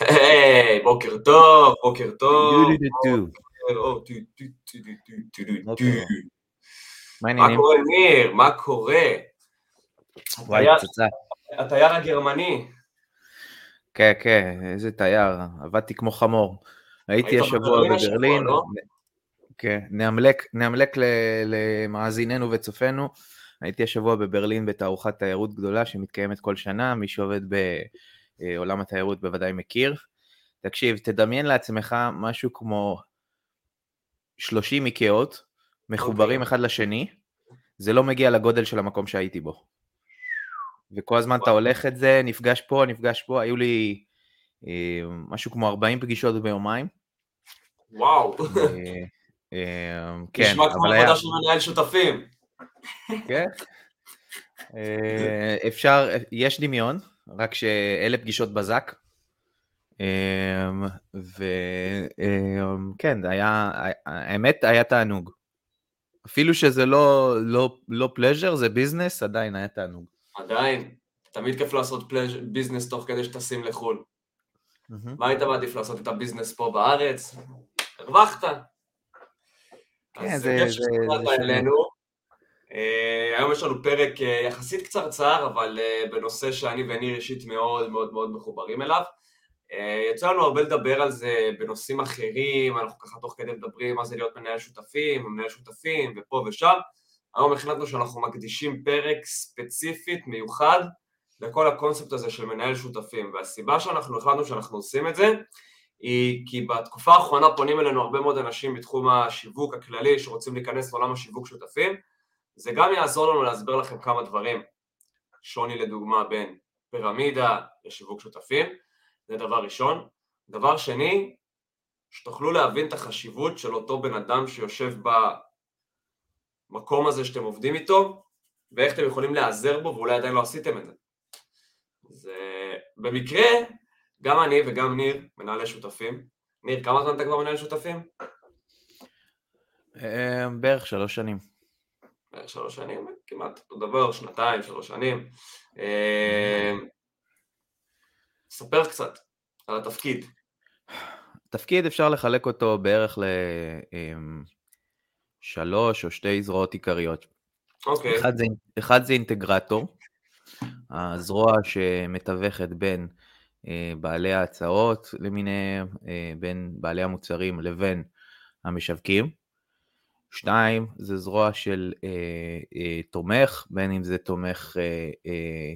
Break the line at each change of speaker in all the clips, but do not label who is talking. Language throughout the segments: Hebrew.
היי, בוקר טוב, בוקר טוב.
מה?
קורה ניר? מה קורה?
וואי,
התייר-
פצצה.
התייר הגרמני.
כן, כן, איזה תייר, עבדתי כמו חמור. הייתי
היית
השבוע
בברלין השבוע,
בברלין,
לא?
כן, נאמלק, נאמלק למאזיננו וצופינו. הייתי השבוע בברלין בתערוכת תיירות גדולה שמתקיימת כל שנה, מי שעובד בעולם התיירות בוודאי מכיר. תקשיב, תדמיין לעצמך משהו כמו 30 איקאות, מחוברים אחד לשני, זה לא מגיע לגודל של המקום שהייתי בו. וכל הזמן אתה הולך את זה, נפגש פה, נפגש פה, היו לי אה, משהו כמו 40 פגישות ביומיים.
וואו.
אה, אה, כן,
נשמע כמו
אבל היה,
עבודה של מנהל שותפים.
כן. אה, אפשר, יש דמיון, רק שאלו פגישות בזק. וכן, היה, האמת היה תענוג. אפילו שזה לא, לא, לא pleasure, זה business, עדיין היה תענוג.
עדיין, תמיד כיף לעשות plea- business תוך כדי שטסים לחו"ל. מה היית מעדיף לעשות את ה business פה בארץ? הרווחת. אז
זה-
כיף
שונה.
אלינו. היום יש לנו פרק אה, יחסית קצרצר, אבל אה, בנושא שאני וניר אישית מאוד מאוד מאוד מחוברים אליו. אה, יצא לנו הרבה לדבר על זה בנושאים אחרים, אנחנו ככה תוך כדי מדברים מה זה להיות מנהל שותפים, ומנהל שותפים, ופה ושם. היום החלטנו שאנחנו מקדישים פרק ספציפית, מיוחד, לכל הקונספט הזה של מנהל שותפים, והסיבה שאנחנו החלטנו שאנחנו עושים את זה, היא כי בתקופה האחרונה פונים אלינו הרבה מאוד אנשים בתחום השיווק הכללי שרוצים להיכנס לעולם השיווק שותפים, זה גם יעזור לנו להסביר לכם כמה דברים, שוני לדוגמה בין פירמידה לשיווק שותפים, זה דבר ראשון. דבר שני, שתוכלו להבין את החשיבות של אותו בן אדם שיושב במקום הזה שאתם עובדים איתו, ואיך אתם יכולים להיעזר בו ואולי עדיין לא עשיתם את זה. זה במקרה, גם אני וגם ניר מנהלי שותפים. ניר, כמה זמן אתה כבר מנהל שותפים?
אה, בערך שלוש שנים.
בערך שלוש שנים, כמעט אותו דבר, שנתיים, שלוש שנים. אה, ספר קצת על התפקיד.
תפקיד אפשר לחלק אותו בערך לשלוש או שתי זרועות עיקריות.
אוקיי,
אחד זה, אחד זה אינטגרטור, הזרוע שמתווכת בין בעלי ההצעות למיניהם, אה, בין בעלי המוצרים לבין המשווקים. שתיים, זה זרוע של אה, אה, תומך, בין אם זה תומך אה, אה,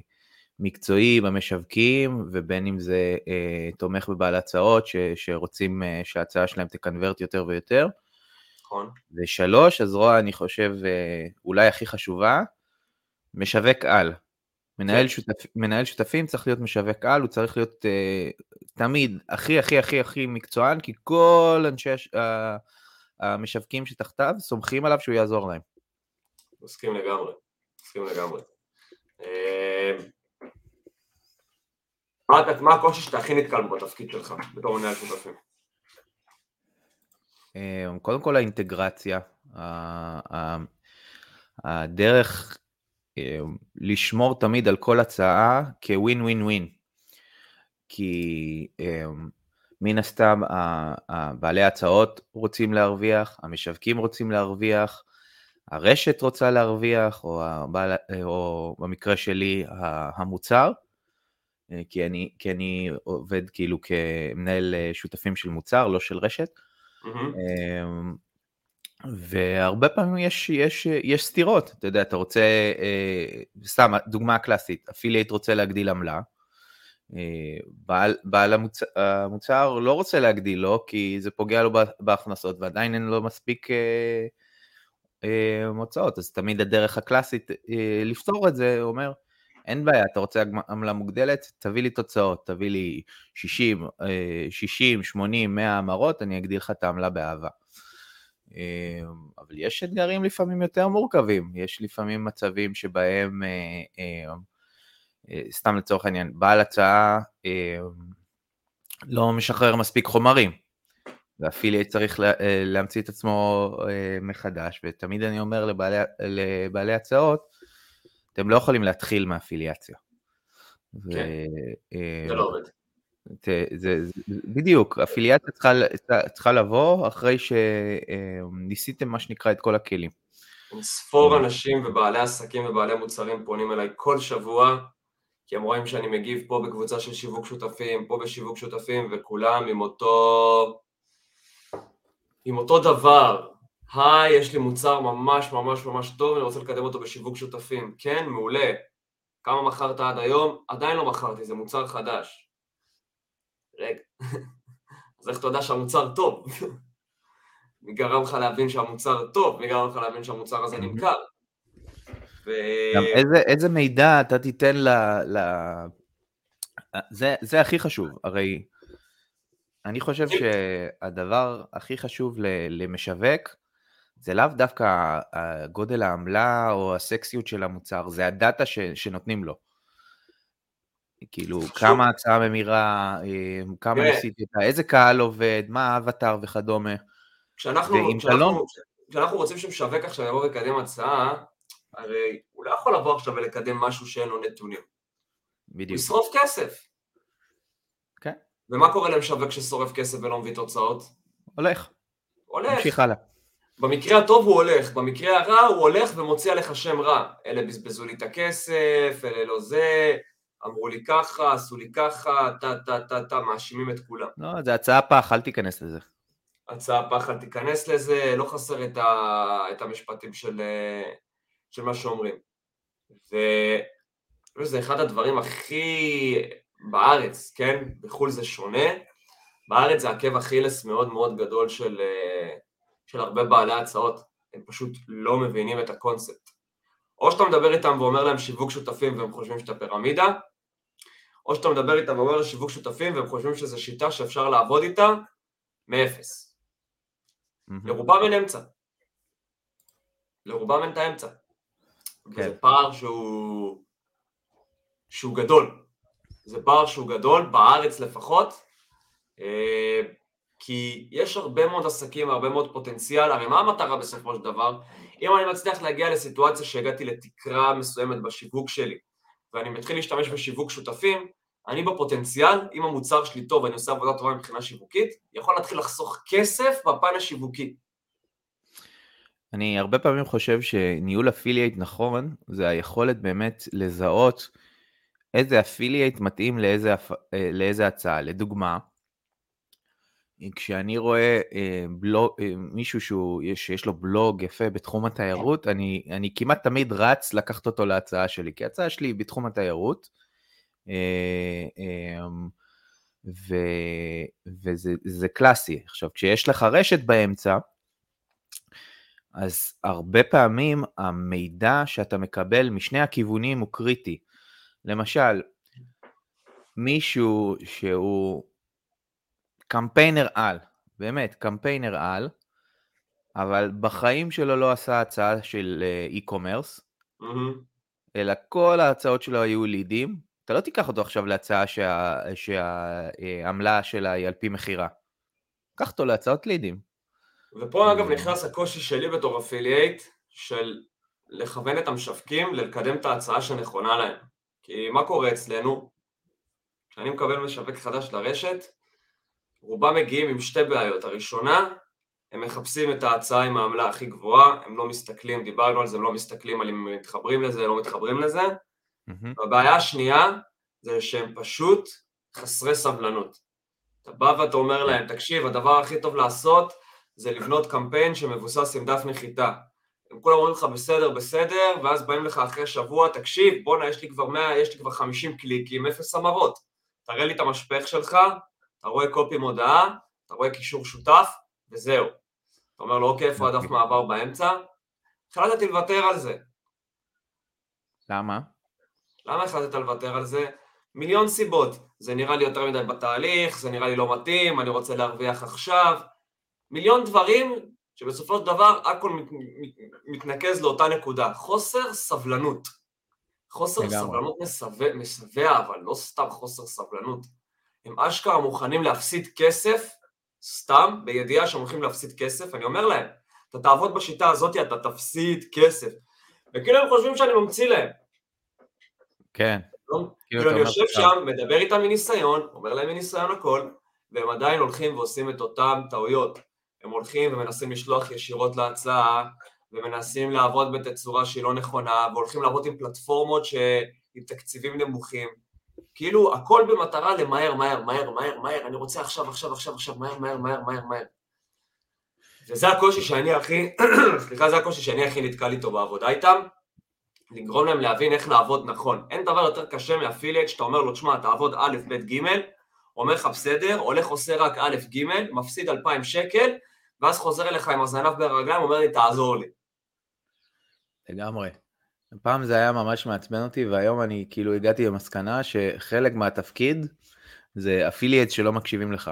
מקצועי במשווקים, ובין אם זה אה, תומך בבעלי הצעות ש, שרוצים אה, שההצעה שלהם תקנברט יותר ויותר.
נכון.
ושלוש, הזרוע, אני חושב, אה, אולי הכי חשובה, משווק על. מנהל,
כן.
שותפ, מנהל שותפים צריך להיות משווק על, הוא צריך להיות אה, תמיד הכי הכי הכי הכי מקצוען, כי כל אנשי ה- המשווקים שתחתיו סומכים עליו שהוא יעזור להם.
מסכים לגמרי, מסכים לגמרי. אה, מה מה הקושי שאתה הכי נתקל בו בתפקיד שלך בתור מנהל שותפים?
אה, קודם כל האינטגרציה, הדרך לשמור תמיד על כל הצעה כווין ווין ווין. כי אה, מן הסתם בעלי ההצעות רוצים להרוויח, המשווקים רוצים להרוויח, הרשת רוצה להרוויח, או, הבעל, או במקרה שלי המוצר, אה, כי אני, כי אני עובד כאילו כמנהל אה, שותפים של מוצר, לא של רשת.
מהמם.
והרבה פעמים יש, יש, יש סתירות, אתה יודע, אתה רוצה, אה, סתם, דוגמה קלאסית, אפילייט רוצה להגדיל עמלה, אה, בעל, בעל המוצר, המוצר לא רוצה להגדיל לו, כי זה פוגע לו בה- בהכנסות, ועדיין אין לו מספיק אה, אה, הוצאות, אז תמיד הדרך הקלאסית לפתור את זה, הוא אומר, אין בעיה, אתה רוצה עמ- עמלה מוגדלת, תביא לי תוצאות, תביא לי 60, אה, 60, 80, 100 המרות, אני אגדיל לך את העמלה באהבה. אה, אבל יש אתגרים לפעמים יותר מורכבים, יש לפעמים מצבים שבהם, אה, אה, אה, סתם לצורך העניין, בעל הצעה אה, לא משחרר מספיק חומרים, ואפילייט צריך לה, אה, להמציא את עצמו מחדש, ותמיד אני אומר לבעלי, לבעלי הצעות, אתם לא יכולים להתחיל מאפיליאציה.
כן, זה לא עובד.
זה, זה, זה, בדיוק, אפיליאציה צריכה, צריכה לבוא אחרי שניסיתם מה שנקרא את כל הכלים.
ספור אנשים ובעלי עסקים ובעלי מוצרים פונים אליי כל שבוע, כי הם רואים שאני מגיב פה בקבוצה של שיווק שותפים, פה בשיווק שותפים, וכולם עם אותו, עם אותו דבר. היי, יש לי מוצר ממש ממש ממש טוב, אני רוצה לקדם אותו בשיווק שותפים. כן, מעולה. כמה מכרת עד היום? עדיין לא מכרתי, זה מוצר חדש. רגע, אז איך אתה יודע שהמוצר טוב? מי גרם לך להבין שהמוצר טוב? מי גרם לך להבין שהמוצר הזה נמכר?
ו... גם איזה, איזה מידע אתה תיתן ל... ל... זה, זה הכי חשוב, הרי אני חושב שהדבר הכי חשוב למשווק זה לאו דווקא גודל העמלה או הסקסיות של המוצר, זה הדאטה ש, שנותנים לו. כאילו, חשוב. כמה הצעה ממירה, אה, כמה ניסית איזה קהל עובד, מה האבטר וכדומה.
כשאנחנו, כשאנחנו, לא... כשאנחנו רוצים שמשווק עכשיו יבוא ויקדם הצעה, הרי הוא לא יכול לבוא עכשיו ולקדם משהו שאין לו נתונים. בדיוק. הוא ישרוף כסף.
כן.
ומה קורה למשווק ששורף כסף ולא מביא תוצאות?
הולך.
הולך.
נמשיך הלאה.
במקרה הטוב הוא הולך, במקרה הרע הוא הולך ומוציא עליך שם רע. אלה בזבזו לי את הכסף, אלה לא זה, אמרו לי ככה, עשו לי ככה, טה טה טה טה, מאשימים את כולם.
לא, זה הצעה פח, אל תיכנס לזה.
הצעה פח, אל תיכנס לזה, לא חסר את, ה, את המשפטים של, של מה שאומרים. וזה אחד הדברים הכי בארץ, כן? בחו"ל זה שונה. בארץ זה עקב אכילס מאוד מאוד גדול של, של הרבה בעלי הצעות. הם פשוט לא מבינים את הקונספט. או שאתה מדבר איתם ואומר להם שיווק שותפים והם חושבים שאתה פירמידה, או שאתה מדבר איתם ואומר להם שיווק שותפים והם חושבים שזו שיטה שאפשר לעבוד איתה מאפס. Mm-hmm. לרובם אין אמצע. לרובם אין את האמצע. כן. וזה פער שהוא... שהוא גדול. זה פער שהוא גדול, בארץ לפחות, אה, כי יש הרבה מאוד עסקים, הרבה מאוד פוטנציאל, הרי מה המטרה בסופו של דבר? אם אני מצליח להגיע לסיטואציה שהגעתי לתקרה מסוימת בשיווק שלי, ואני מתחיל להשתמש בשיווק שותפים, אני בפוטנציאל, אם המוצר שלי טוב ואני עושה עבודה טובה מבחינה שיווקית, יכול להתחיל לחסוך כסף בפן השיווקי.
אני הרבה פעמים חושב שניהול אפילייט נכון, זה היכולת באמת לזהות איזה אפילייט מתאים לאיזה, אה, לאיזה הצעה. לדוגמה, כשאני רואה אה, בלוג, אה, מישהו שהוא, שיש לו בלוג יפה בתחום התיירות, אני, אני כמעט תמיד רץ לקחת אותו להצעה שלי, כי ההצעה שלי היא בתחום התיירות, אה, אה, ו, וזה קלאסי. עכשיו, כשיש לך רשת באמצע, אז הרבה פעמים המידע שאתה מקבל משני הכיוונים הוא קריטי. למשל, מישהו שהוא קמפיינר על, באמת, קמפיינר על, אבל בחיים שלו לא עשה הצעה של e-commerce, אה, mm-hmm. אלא כל ההצעות שלו היו לידים, אתה לא תיקח אותו עכשיו להצעה שהעמלה שה, שלה היא על פי מכירה. קח אותו להצעות לידים.
ופה אגב נכנס הקושי שלי בתור affiliate, של לכוון את המשווקים ללקדם את ההצעה שנכונה להם. כי מה קורה אצלנו? כשאני מקבל משווק חדש לרשת, רובם מגיעים עם שתי בעיות. הראשונה, הם מחפשים את ההצעה עם העמלה הכי גבוהה, הם לא מסתכלים, דיברנו על זה, הם לא מסתכלים על אם הם מתחברים לזה, לא מתחברים לזה. Mm-hmm. והבעיה השנייה, זה שהם פשוט חסרי סבלנות. אתה בא ואתה אומר להם, תקשיב, הדבר הכי טוב לעשות זה לבנות קמפיין שמבוסס עם דף נחיתה. הם כולם אומרים לך בסדר, בסדר, ואז באים לך אחרי שבוע, תקשיב, בואנה, יש לי כבר 100, יש לי כבר 50 קליקים, אפס המרות. תראה לי את המשפך שלך, אתה רואה קופי מודעה, אתה רואה קישור שותף, וזהו. אתה אומר לו, אוקיי, איפה הדף אוקיי. מעבר באמצע? החלטתי לוותר על זה.
למה?
למה החלטת לוותר על זה? מיליון סיבות. זה נראה לי יותר מדי בתהליך, זה נראה לי לא מתאים, אני רוצה להרוויח עכשיו. מיליון דברים שבסופו של דבר הכל מת, מת, מתנקז לאותה נקודה. חוסר סבלנות. חוסר סבלנות משווע, אבל לא סתם חוסר סבלנות. הם אשכרה מוכנים להפסיד כסף סתם, בידיעה שהם הולכים להפסיד כסף, אני אומר להם, אתה תעבוד בשיטה הזאת, אתה תפסיד כסף. וכאילו הם חושבים שאני ממציא להם.
כן.
לא? כאילו אני יושב שם, מדבר איתם מניסיון, אומר להם מניסיון הכל, והם עדיין הולכים ועושים את אותם טעויות. הם הולכים ומנסים לשלוח ישירות להצעה, ומנסים לעבוד בתצורה שהיא לא נכונה, והולכים לעבוד עם פלטפורמות ש... עם תקציבים נמוכים. כאילו, הכל במטרה למהר, מהר, מהר, מהר, מהר, אני רוצה עכשיו, עכשיו, עכשיו, עכשיו, מהר, מהר, מהר, מהר, מהר. וזה הקושי שאני הכי, סליחה, זה הקושי שאני הכי נתקל איתו בעבודה איתם, לגרום להם להבין איך לעבוד נכון. אין דבר יותר קשה מאפילייט שאתה אומר לו, תשמע, תעבוד א', ב', ג', אומר לך בסדר, הולך עושה רק א', ג', מפסיד 2,000 שקל, ואז חוזר אליך עם הזנב ברגליים, אומר לי, תעזור לי.
לגמרי. פעם זה היה ממש מעצבן אותי, והיום אני כאילו הגעתי למסקנה שחלק מהתפקיד זה אפילייט שלא מקשיבים לך.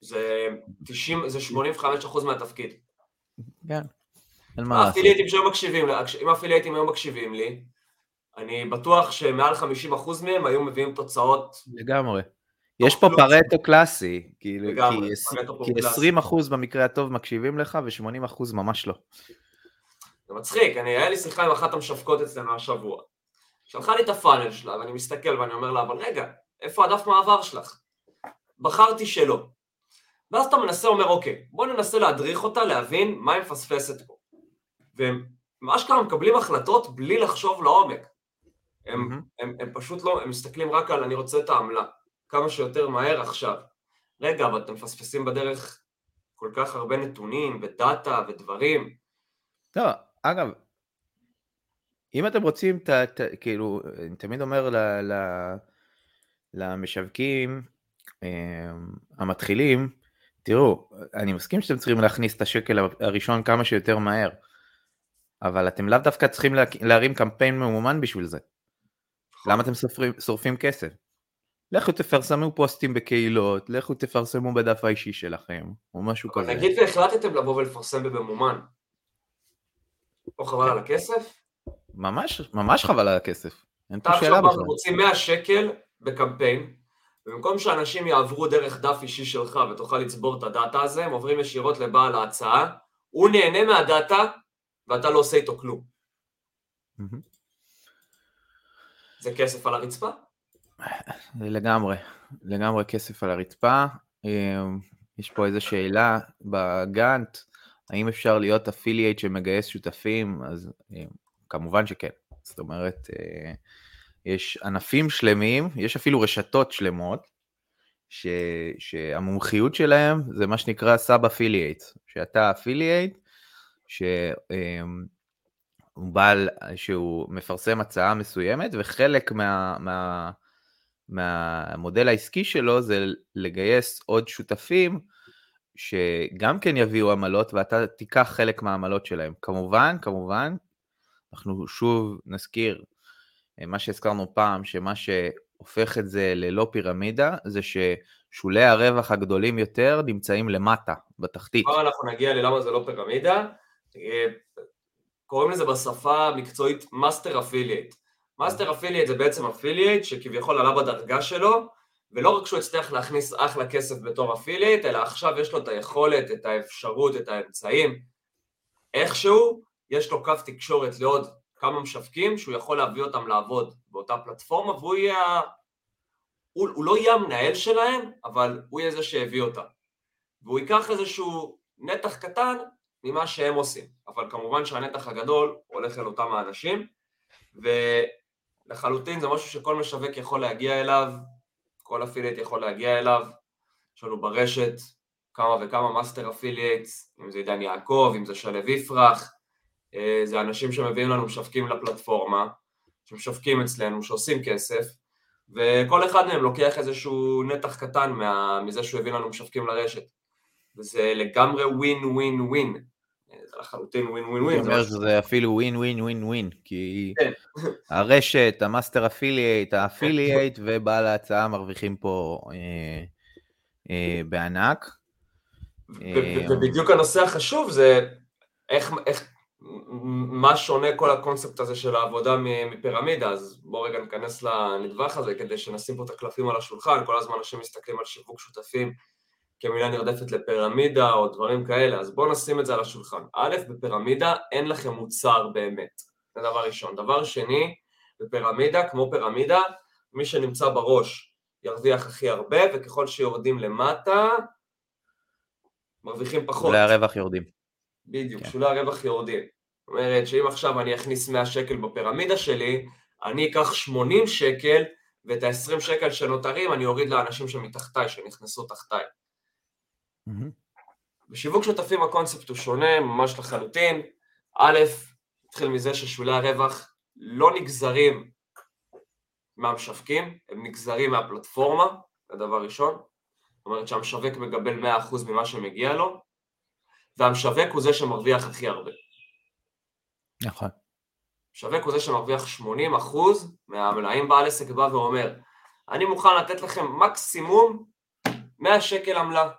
זה 90, זה 85% מהתפקיד.
כן, אין מה לעשות.
אפילייטים שהיו מקשיבים, אם אפילייטים היו מקשיבים לי, אני בטוח שמעל 50% מהם היו מביאים תוצאות.
לגמרי. יש פה פרטו קלאסי, כאילו, כי 20% במקרה הטוב מקשיבים לך ו-80% ממש לא.
זה מצחיק, אני, היה לי שיחה עם אחת המשווקות אצלנו השבוע. שלחה לי את הפאנל שלה, ואני מסתכל ואני אומר לה, אבל רגע, איפה הדף מעבר שלך? בחרתי שלא. ואז אתה מנסה, אומר, אוקיי, בוא ננסה להדריך אותה, להבין מה היא מפספסת פה. והם אשכרה מקבלים החלטות בלי לחשוב לעומק. הם, mm-hmm. הם, הם פשוט לא, הם מסתכלים רק על אני רוצה את העמלה, כמה שיותר מהר עכשיו. רגע, אבל אתם מפספסים בדרך כל כך הרבה נתונים ודאטה ודברים.
לא, אגב, אם אתם רוצים, ת, ת, כאילו, אני תמיד אומר ל, ל, למשווקים אה, המתחילים, תראו, אני מסכים שאתם צריכים להכניס את השקל הראשון כמה שיותר מהר, אבל אתם לאו דווקא צריכים לה, להרים קמפיין ממומן בשביל זה. למה אתם שורפים, שורפים כסף? לכו תפרסמו פוסטים בקהילות, לכו תפרסמו בדף האישי שלכם, או משהו כזה.
נגיד והחלטתם לבוא ולפרסם בממומן, לא חבל על הכסף?
ממש, ממש חבל על הכסף. אין פה
שאלה בכלל. אתה רוצים 100 שקל בקמפיין, ובמקום שאנשים יעברו דרך דף אישי שלך ותוכל לצבור את הדאטה הזה, הם עוברים ישירות לבעל ההצעה, הוא נהנה מהדאטה ואתה לא עושה איתו כלום. זה כסף על הרצפה?
לגמרי, לגמרי כסף על הרצפה. אמ, יש פה איזו שאלה בגאנט, האם אפשר להיות אפילייט שמגייס שותפים? אז אה, כמובן שכן. זאת אומרת, אה, יש ענפים שלמים, יש אפילו רשתות שלמות, ש, שהמומחיות שלהם זה מה שנקרא sub affiliate, שאתה affiliate, שהוא בעל, שהוא מפרסם הצעה מסוימת, וחלק מה, מה, מהמודל העסקי שלו זה לגייס עוד שותפים, שגם כן יביאו עמלות ואתה תיקח חלק מהעמלות שלהם. כמובן, כמובן, אנחנו שוב נזכיר אה, מה שהזכרנו פעם, שמה שהופך את זה ללא פירמידה, זה ששולי הרווח הגדולים יותר נמצאים למטה, בתחתית.
כבר אנחנו נגיע ללמה זה לא פירמידה. אה, קוראים לזה בשפה המקצועית master affiliate. master affiliate זה בעצם affiliate שכביכול עלה בדרגה שלו, ולא רק שהוא הצליח להכניס אחלה כסף בתור affiliate, אלא עכשיו יש לו את היכולת, את האפשרות, את האמצעים. איכשהו, יש לו קו תקשורת לעוד כמה משווקים שהוא יכול להביא אותם לעבוד באותה פלטפורמה, והוא יהיה... הוא, הוא לא יהיה המנהל שלהם, אבל הוא יהיה זה שהביא אותם. והוא ייקח איזשהו נתח קטן ממה שהם עושים. אבל כמובן שהנתח הגדול הולך אל אותם האנשים, ולחלוטין זה משהו שכל משווק יכול להגיע אליו כל אפילייט יכול להגיע אליו, יש לנו ברשת כמה וכמה master affiliates, אם זה עידן יעקב, אם זה שליו יפרח, אה, זה אנשים שמביאים לנו משווקים לפלטפורמה, שמשווקים אצלנו, שעושים כסף, וכל אחד מהם לוקח איזשהו נתח קטן מזה שהוא הביא לנו משווקים לרשת. וזה לגמרי ווין ווין ווין. זה לחלוטין ווין ווין ווין.
אומרת שזה אפילו ווין ווין ווין ווין, כי כן. הרשת, ה master affiliate, ה affiliate ובעל ההצעה מרוויחים פה אה, אה, בענק.
אה, ובדיוק הנושא החשוב זה איך, איך, מה שונה כל הקונספט הזה של העבודה מפירמידה, אז בואו רגע ניכנס לנדבך הזה כדי שנשים פה את הקלפים על השולחן, כל הזמן אנשים מסתכלים על שיווק שותפים כמילה נרדפת לפירמידה או דברים כאלה, אז בואו נשים את זה על השולחן. א', בפירמידה אין לכם מוצר באמת, זה דבר ראשון. דבר שני, בפירמידה, כמו פירמידה, מי שנמצא בראש ירוויח הכי הרבה, וככל שיורדים למטה, מרוויחים פחות. שולי
הרווח יורדים.
בדיוק, כן. שולי הרווח יורדים. זאת אומרת שאם עכשיו אני אכניס 100 שקל בפירמידה שלי, אני אקח 80 שקל, ואת ה-20 שקל שנותרים אני אוריד לאנשים שמתחתיי, שנכנסו תחתיי. בשיווק שותפים הקונספט הוא שונה ממש לחלוטין. א', נתחיל מזה ששולי הרווח לא נגזרים מהמשווקים, הם נגזרים מהפלטפורמה, זה דבר ראשון. זאת אומרת שהמשווק מקבל 100% ממה שמגיע לו, והמשווק הוא זה שמרוויח הכי הרבה.
נכון.
משווק הוא זה שמרוויח 80% מהמלאים בעל עסק בא ואומר, אני מוכן לתת לכם מקסימום 100 שקל עמלה.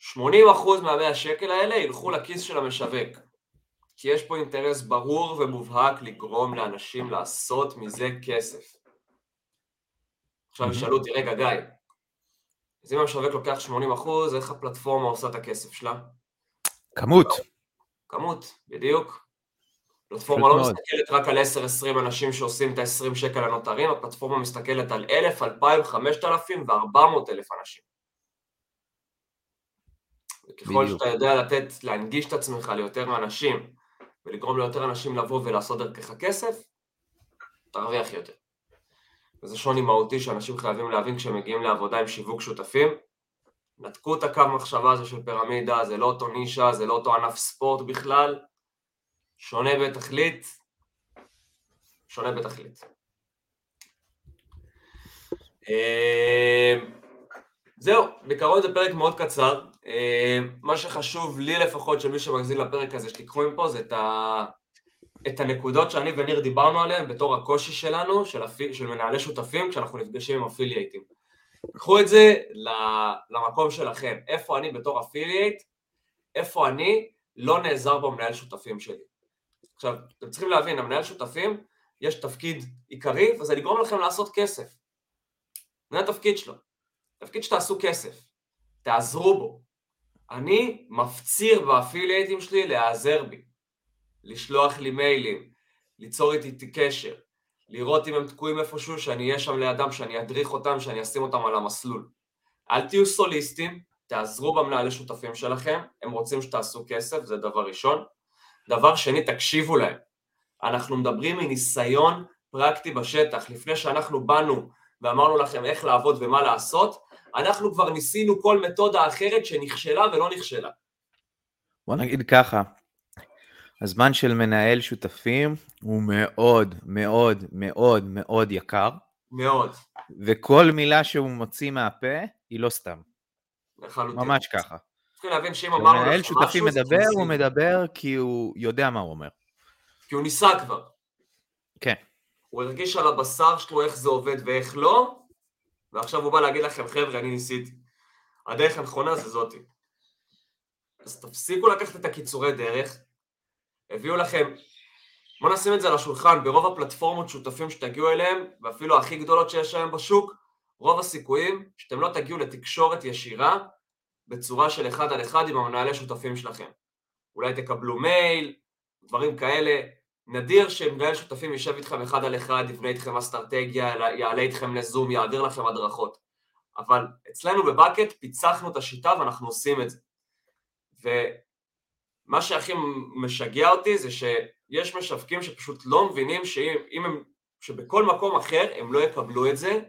80% מה-100 שקל האלה ילכו לכיס של המשווק. כי יש פה אינטרס ברור ומובהק לגרום לאנשים לעשות מזה כסף. עכשיו ישאלו אותי, רגע גיא, אז אם המשווק לוקח 80%, איך הפלטפורמה עושה את הכסף שלה?
כמות.
כמות, בדיוק. הפלטפורמה לא מסתכלת רק על 10-20 אנשים שעושים את ה-20 שקל הנותרים, הפלטפורמה מסתכלת על 1,000, 2,000, 5,000 ו-400 אלף אנשים. וככל שאתה יודע לתת, להנגיש את עצמך ליותר אנשים ולגרום ליותר אנשים לבוא ולעשות דרכך כסף, תרוויח יותר. וזה שוני מהותי שאנשים חייבים להבין כשהם מגיעים לעבודה עם שיווק שותפים. נתקו את הקו מחשבה הזה של פירמידה, זה לא אותו נישה, זה לא אותו ענף ספורט בכלל, שונה בתכלית, שונה בתכלית. אה, זהו, בעיקרון זה פרק מאוד קצר. מה שחשוב לי לפחות, של מי שמגזין לפרק הזה, שתיקחו מפה, זה את, ה... את הנקודות שאני וניר דיברנו עליהן בתור הקושי שלנו, של, אפ... של מנהלי שותפים, כשאנחנו נפגשים עם אפילייטים. קחו את זה למקום שלכם, איפה אני בתור אפילייט, איפה אני לא נעזר במנהל שותפים שלי. עכשיו, אתם צריכים להבין, המנהל שותפים, יש תפקיד עיקרי, וזה לגרום לכם לעשות כסף. זה התפקיד שלו. תפקיד שתעשו כסף, תעזרו בו. אני מפציר באפילייטים שלי להיעזר בי, לשלוח לי מיילים, ליצור איתי קשר, לראות אם הם תקועים איפשהו, שאני אהיה שם לידם, שאני אדריך אותם, שאני אשים אותם על המסלול. אל תהיו סוליסטים, תעזרו במנהלי שותפים שלכם, הם רוצים שתעשו כסף, זה דבר ראשון. דבר שני, תקשיבו להם. אנחנו מדברים מניסיון פרקטי בשטח. לפני שאנחנו באנו ואמרנו לכם איך לעבוד ומה לעשות, אנחנו כבר ניסינו כל מתודה אחרת שנכשלה ולא נכשלה.
בוא נגיד ככה, הזמן של מנהל שותפים הוא מאוד מאוד מאוד מאוד יקר.
מאוד.
וכל מילה שהוא מוציא מהפה היא לא סתם.
לחלוטין.
ממש ככה.
צריכים להבין שאם אמרנו לך משהו...
מנהל שותפים מדבר, הוא מדבר כי הוא יודע מה הוא אומר.
כי הוא ניסה כבר.
כן.
הוא הרגיש על הבשר שלו איך זה עובד ואיך לא, ועכשיו הוא בא להגיד לכם, חבר'ה, אני ניסיתי. הדרך הנכונה זה זאתי. אז תפסיקו לקחת את הקיצורי דרך, הביאו לכם, בואו נשים את זה על השולחן, ברוב הפלטפורמות שותפים שתגיעו אליהם, ואפילו הכי גדולות שיש היום בשוק, רוב הסיכויים שאתם לא תגיעו לתקשורת ישירה בצורה של אחד על אחד עם המנהלי שותפים שלכם. אולי תקבלו מייל, דברים כאלה, נדיר שמנהל שותפים יישב איתכם אחד על אחד, יבנה איתכם אסטרטגיה, יעלה איתכם לזום, יעביר לכם הדרכות. אבל אצלנו בבקט פיצחנו את השיטה ואנחנו עושים את זה. ומה שהכי משגע אותי זה שיש משווקים שפשוט לא מבינים שאם הם, שבכל מקום אחר הם לא יקבלו את זה,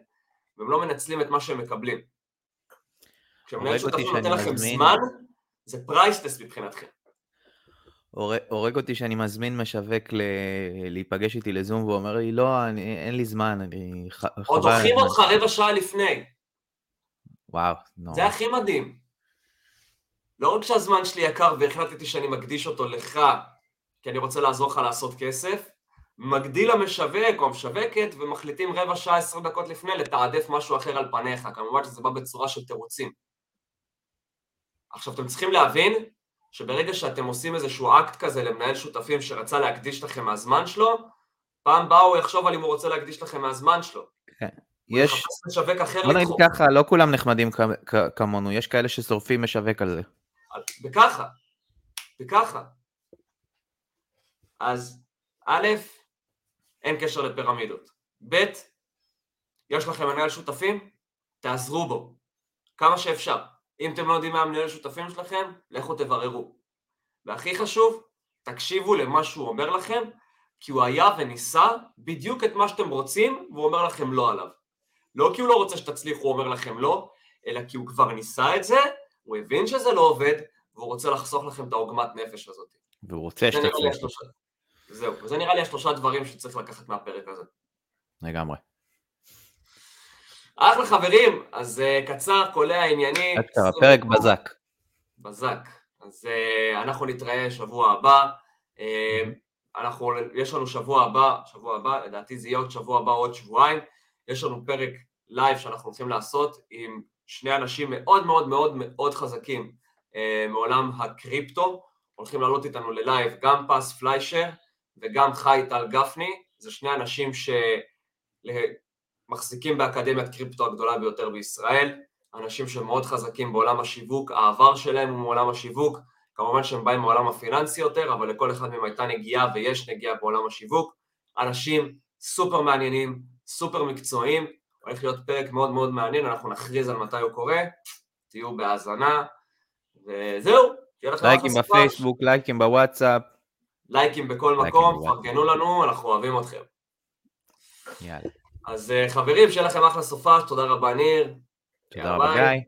והם לא מנצלים את מה שהם מקבלים. כשמנהל שותפים נותן לכם זמן, זה פרייסטס מבחינתכם.
הורג אותי שאני מזמין משווק ל... להיפגש איתי לזום והוא אומר לי, לא, אני, אין לי זמן, אני...
ח... עוד דוחים אותך רבע שעה לפני.
וואו, נו.
זה הכי מדהים. לא רק שהזמן שלי יקר והחלטתי שאני מקדיש אותו לך, כי אני רוצה לעזור לך לעשות כסף, מגדיל המשווק או המשווקת ומחליטים רבע שעה, עשרה דקות לפני לתעדף משהו אחר על פניך. כמובן שזה בא בצורה של תירוצים. עכשיו, אתם צריכים להבין שברגע שאתם עושים איזשהו אקט כזה למנהל שותפים שרצה להקדיש לכם מהזמן שלו, פעם באה הוא יחשוב על אם הוא רוצה להקדיש לכם מהזמן שלו. כן.
יש...
משווק אחר
בוא נגיד ככה, לא כולם נחמדים כמונו, יש כאלה ששורפים משווק על זה.
וככה, וככה. אז א', אין קשר לפירמידות. ב', יש לכם מנהל שותפים, תעזרו בו, כמה שאפשר. אם אתם לא יודעים מה המנהל שותפים שלכם, לכו תבררו. והכי חשוב, תקשיבו למה שהוא אומר לכם, כי הוא היה וניסה בדיוק את מה שאתם רוצים, והוא אומר לכם לא עליו. לא כי הוא לא רוצה שתצליחו, הוא אומר לכם לא, אלא כי הוא כבר ניסה את זה, הוא הבין שזה לא עובד, והוא רוצה לחסוך לכם את העוגמת נפש הזאת.
והוא רוצה שתצליחו.
זהו, וזה נראה לי השלושה דברים שצריך לקחת מהפרק הזה.
לגמרי.
אחלה חברים, אז uh, קצר, קולע, ענייני.
קצר, הפרק בזק.
בזק. אז uh, אנחנו נתראה שבוע הבא. Uh, אנחנו, יש לנו שבוע הבא, שבוע הבא, לדעתי זה יהיה עוד שבוע הבא, עוד שבועיים. יש לנו פרק לייב שאנחנו הולכים לעשות עם שני אנשים מאוד מאוד מאוד מאוד חזקים אה, מעולם הקריפטו. הולכים לעלות איתנו ללייב גם פס פליישר וגם חי טל גפני. זה שני אנשים ש... מחזיקים באקדמיית קריפטו הגדולה ביותר בישראל, אנשים שמאוד חזקים בעולם השיווק, העבר שלהם הוא מעולם השיווק, כמובן שהם באים מעולם הפיננסי יותר, אבל לכל אחד מהם הייתה נגיעה ויש נגיעה בעולם השיווק, אנשים סופר מעניינים, סופר מקצועיים, הולך להיות פרק מאוד מאוד מעניין, אנחנו נכריז על מתי הוא קורה, תהיו בהאזנה, וזהו,
תהיה לכם לייקים בפייסבוק, לייקים בוואטסאפ.
לייקים בכל מקום, פרגנו לנו, אנחנו אוהבים אתכם.
יאללה.
אז אה, חברים, שיהיה לכם אחלה סופה, תודה רבה ניר.
תודה רבה גיא.